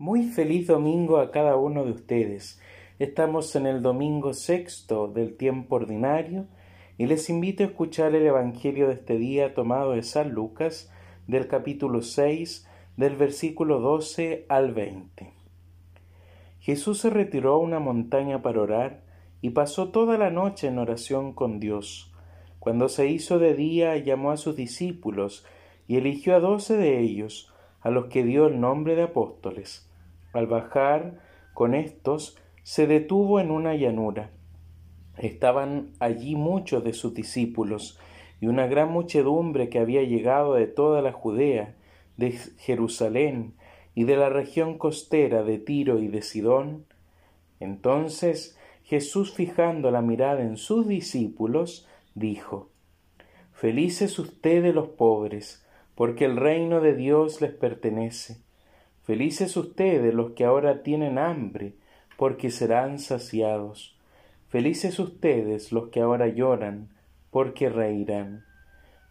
Muy feliz domingo a cada uno de ustedes. Estamos en el domingo sexto del tiempo ordinario y les invito a escuchar el Evangelio de este día tomado de San Lucas del capítulo 6 del versículo 12 al 20. Jesús se retiró a una montaña para orar y pasó toda la noche en oración con Dios. Cuando se hizo de día llamó a sus discípulos y eligió a doce de ellos, a los que dio el nombre de apóstoles al bajar con estos, se detuvo en una llanura. Estaban allí muchos de sus discípulos y una gran muchedumbre que había llegado de toda la Judea, de Jerusalén y de la región costera de Tiro y de Sidón. Entonces Jesús, fijando la mirada en sus discípulos, dijo, Felices ustedes los pobres, porque el reino de Dios les pertenece. Felices ustedes los que ahora tienen hambre, porque serán saciados. Felices ustedes los que ahora lloran, porque reirán.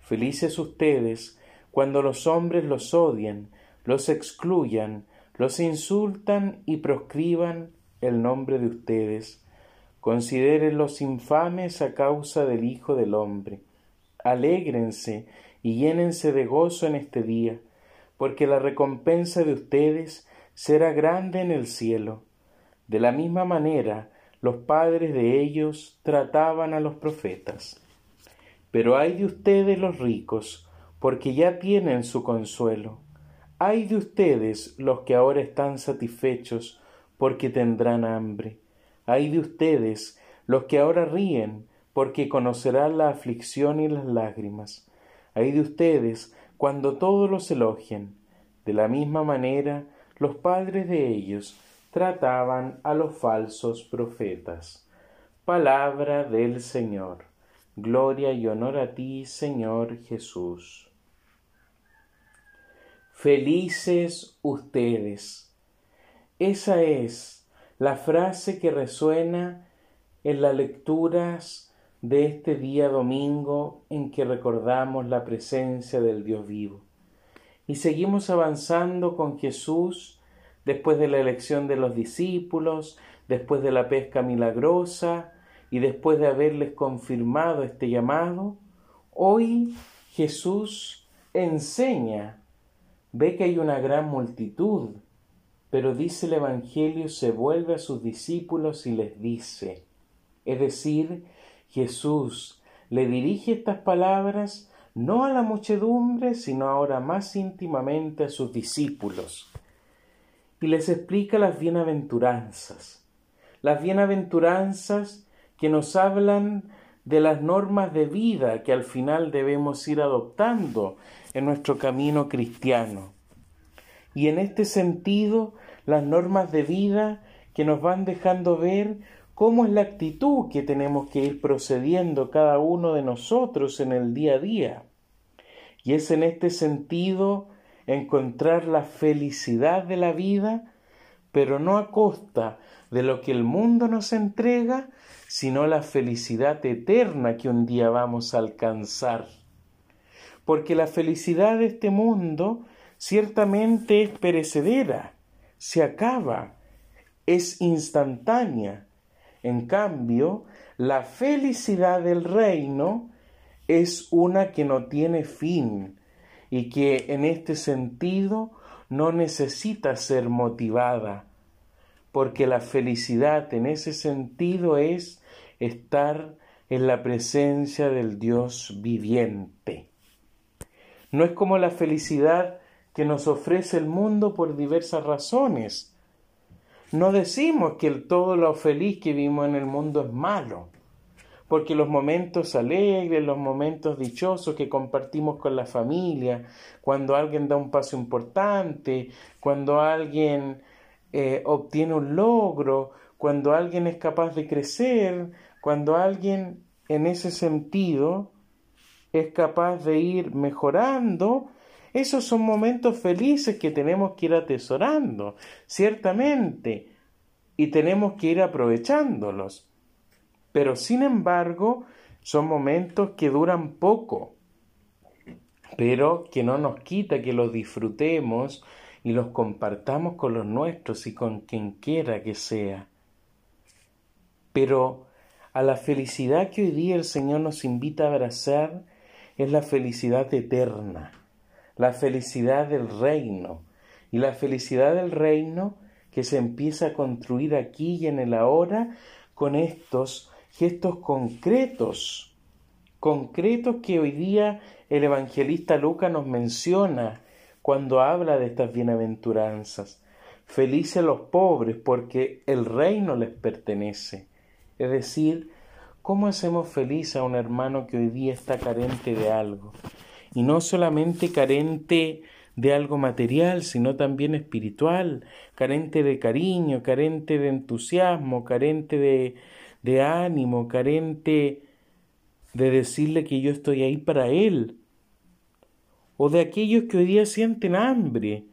Felices ustedes cuando los hombres los odien, los excluyan, los insultan y proscriban el nombre de ustedes. Consideren los infames a causa del Hijo del Hombre. Alégrense y llénense de gozo en este día porque la recompensa de ustedes será grande en el cielo. De la misma manera, los padres de ellos trataban a los profetas. Pero ay de ustedes los ricos, porque ya tienen su consuelo. Ay de ustedes los que ahora están satisfechos, porque tendrán hambre. Ay de ustedes los que ahora ríen, porque conocerán la aflicción y las lágrimas. Ay de ustedes cuando todos los elogien. De la misma manera, los padres de ellos trataban a los falsos profetas. Palabra del Señor. Gloria y honor a ti, Señor Jesús. Felices ustedes. Esa es la frase que resuena en las lecturas de este día domingo en que recordamos la presencia del Dios vivo. Y seguimos avanzando con Jesús después de la elección de los discípulos, después de la pesca milagrosa y después de haberles confirmado este llamado. Hoy Jesús enseña, ve que hay una gran multitud, pero dice el Evangelio, se vuelve a sus discípulos y les dice, es decir, Jesús le dirige estas palabras no a la muchedumbre, sino ahora más íntimamente a sus discípulos. Y les explica las bienaventuranzas, las bienaventuranzas que nos hablan de las normas de vida que al final debemos ir adoptando en nuestro camino cristiano. Y en este sentido, las normas de vida que nos van dejando ver cómo es la actitud que tenemos que ir procediendo cada uno de nosotros en el día a día. Y es en este sentido encontrar la felicidad de la vida, pero no a costa de lo que el mundo nos entrega, sino la felicidad eterna que un día vamos a alcanzar. Porque la felicidad de este mundo ciertamente es perecedera, se acaba, es instantánea, en cambio, la felicidad del reino es una que no tiene fin y que en este sentido no necesita ser motivada, porque la felicidad en ese sentido es estar en la presencia del Dios viviente. No es como la felicidad que nos ofrece el mundo por diversas razones, no decimos que todo lo feliz que vimos en el mundo es malo, porque los momentos alegres, los momentos dichosos que compartimos con la familia, cuando alguien da un paso importante, cuando alguien eh, obtiene un logro, cuando alguien es capaz de crecer, cuando alguien en ese sentido es capaz de ir mejorando, esos son momentos felices que tenemos que ir atesorando, ciertamente, y tenemos que ir aprovechándolos. Pero sin embargo, son momentos que duran poco, pero que no nos quita que los disfrutemos y los compartamos con los nuestros y con quien quiera que sea. Pero a la felicidad que hoy día el Señor nos invita a abrazar es la felicidad eterna, la felicidad del reino. Y la felicidad del reino que se empieza a construir aquí y en el ahora con estos gestos concretos, concretos que hoy día el evangelista Lucas nos menciona cuando habla de estas bienaventuranzas. Felices los pobres porque el reino les pertenece. Es decir, ¿cómo hacemos feliz a un hermano que hoy día está carente de algo? Y no solamente carente de algo material, sino también espiritual, carente de cariño, carente de entusiasmo, carente de, ánimo, carente de decirle que yo estoy ahí para él, o de aquellos que hoy día sienten hambre,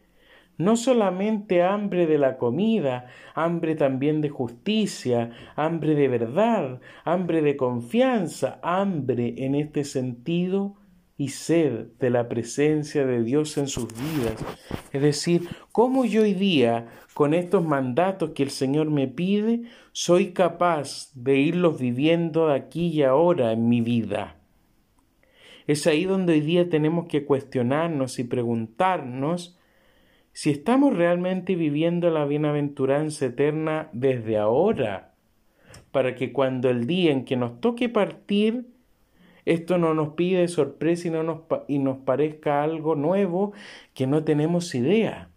no solamente hambre de la comida, hambre también de justicia, hambre de verdad, hambre de confianza, hambre en este sentido y sed de la presencia de Dios en sus vidas. Es decir, cómo yo hoy día, con estos mandatos que el Señor me pide, soy capaz de irlos viviendo aquí y ahora en mi vida. Es ahí donde hoy día tenemos que cuestionarnos y preguntarnos si estamos realmente viviendo la bienaventuranza eterna desde ahora, para que cuando el día en que nos toque partir, esto no nos pide sorpresa y, no nos, y nos parezca algo nuevo que no tenemos idea.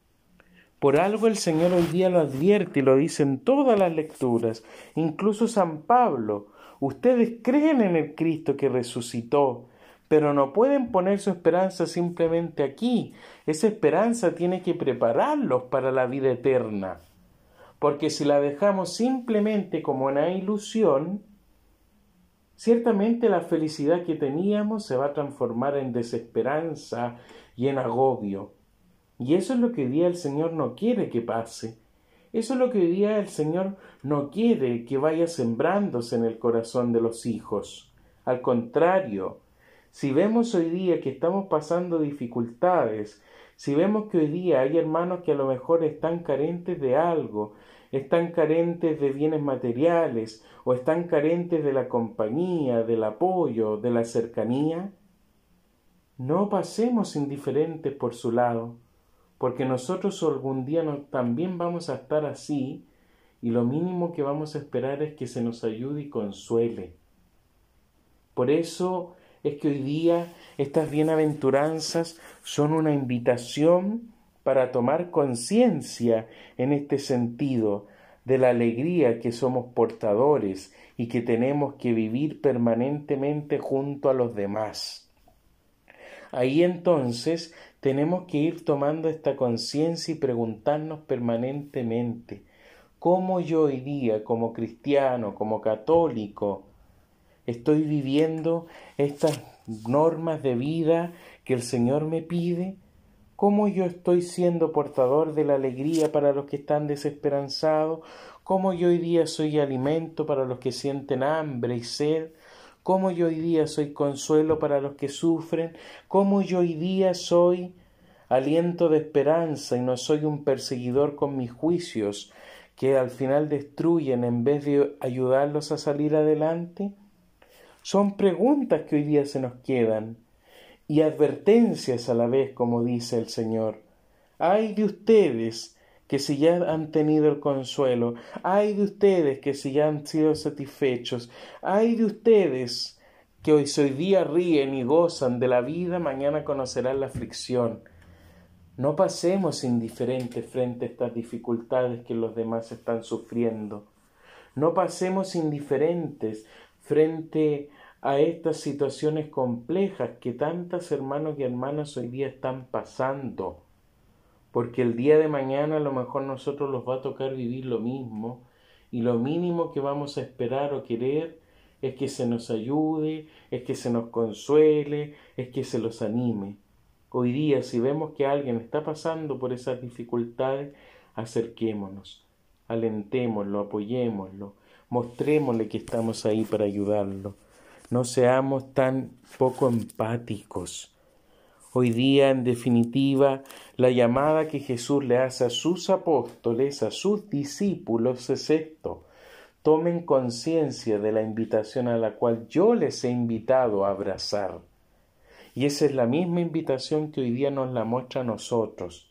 Por algo el Señor hoy día lo advierte y lo dice en todas las lecturas, incluso San Pablo. Ustedes creen en el Cristo que resucitó, pero no pueden poner su esperanza simplemente aquí. Esa esperanza tiene que prepararlos para la vida eterna. Porque si la dejamos simplemente como una ilusión, ciertamente la felicidad que teníamos se va a transformar en desesperanza y en agobio. Y eso es lo que hoy día el Señor no quiere que pase. Eso es lo que hoy día el Señor no quiere que vaya sembrándose en el corazón de los hijos. Al contrario, si vemos hoy día que estamos pasando dificultades, si vemos que hoy día hay hermanos que a lo mejor están carentes de algo, están carentes de bienes materiales o están carentes de la compañía, del apoyo, de la cercanía, no pasemos indiferentes por su lado, porque nosotros algún día también vamos a estar así y lo mínimo que vamos a esperar es que se nos ayude y consuele. Por eso es que hoy día estas bienaventuranzas son una invitación para tomar conciencia en este sentido de la alegría que somos portadores y que tenemos que vivir permanentemente junto a los demás. Ahí entonces tenemos que ir tomando esta conciencia y preguntarnos permanentemente cómo yo hoy día como cristiano, como católico, estoy viviendo estas normas de vida que el Señor me pide, cómo yo estoy siendo portador de la alegría para los que están desesperanzados, cómo yo hoy día soy alimento para los que sienten hambre y sed, cómo yo hoy día soy consuelo para los que sufren, cómo yo hoy día soy aliento de esperanza y no soy un perseguidor con mis juicios que al final destruyen en vez de ayudarlos a salir adelante. Son preguntas que hoy día se nos quedan y advertencias a la vez, como dice el Señor. Ay de ustedes que si ya han tenido el consuelo, ay de ustedes que si ya han sido satisfechos, ay de ustedes que hoy, hoy día ríen y gozan de la vida, mañana conocerán la aflicción. No pasemos indiferentes frente a estas dificultades que los demás están sufriendo. No pasemos indiferentes frente a estas situaciones complejas que tantas hermanos y hermanas hoy día están pasando. Porque el día de mañana a lo mejor nosotros los va a tocar vivir lo mismo y lo mínimo que vamos a esperar o querer es que se nos ayude, es que se nos consuele, es que se los anime. Hoy día si vemos que alguien está pasando por esas dificultades, acerquémonos, alentémoslo, apoyémoslo, mostrémosle que estamos ahí para ayudarlo. No seamos tan poco empáticos. Hoy día, en definitiva, la llamada que Jesús le hace a sus apóstoles, a sus discípulos, es esto. Tomen conciencia de la invitación a la cual yo les he invitado a abrazar. Y esa es la misma invitación que hoy día nos la muestra a nosotros.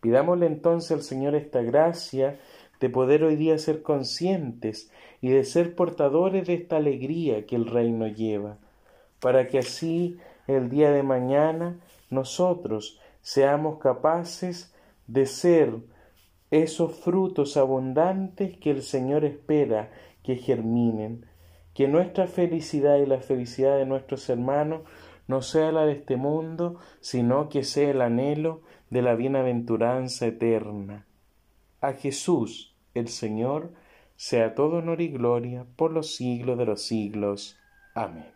Pidámosle entonces al Señor esta gracia de poder hoy día ser conscientes y de ser portadores de esta alegría que el reino lleva, para que así el día de mañana nosotros seamos capaces de ser esos frutos abundantes que el Señor espera que germinen, que nuestra felicidad y la felicidad de nuestros hermanos no sea la de este mundo, sino que sea el anhelo de la bienaventuranza eterna. A Jesús, el Señor, sea todo honor y gloria por los siglos de los siglos. Amén.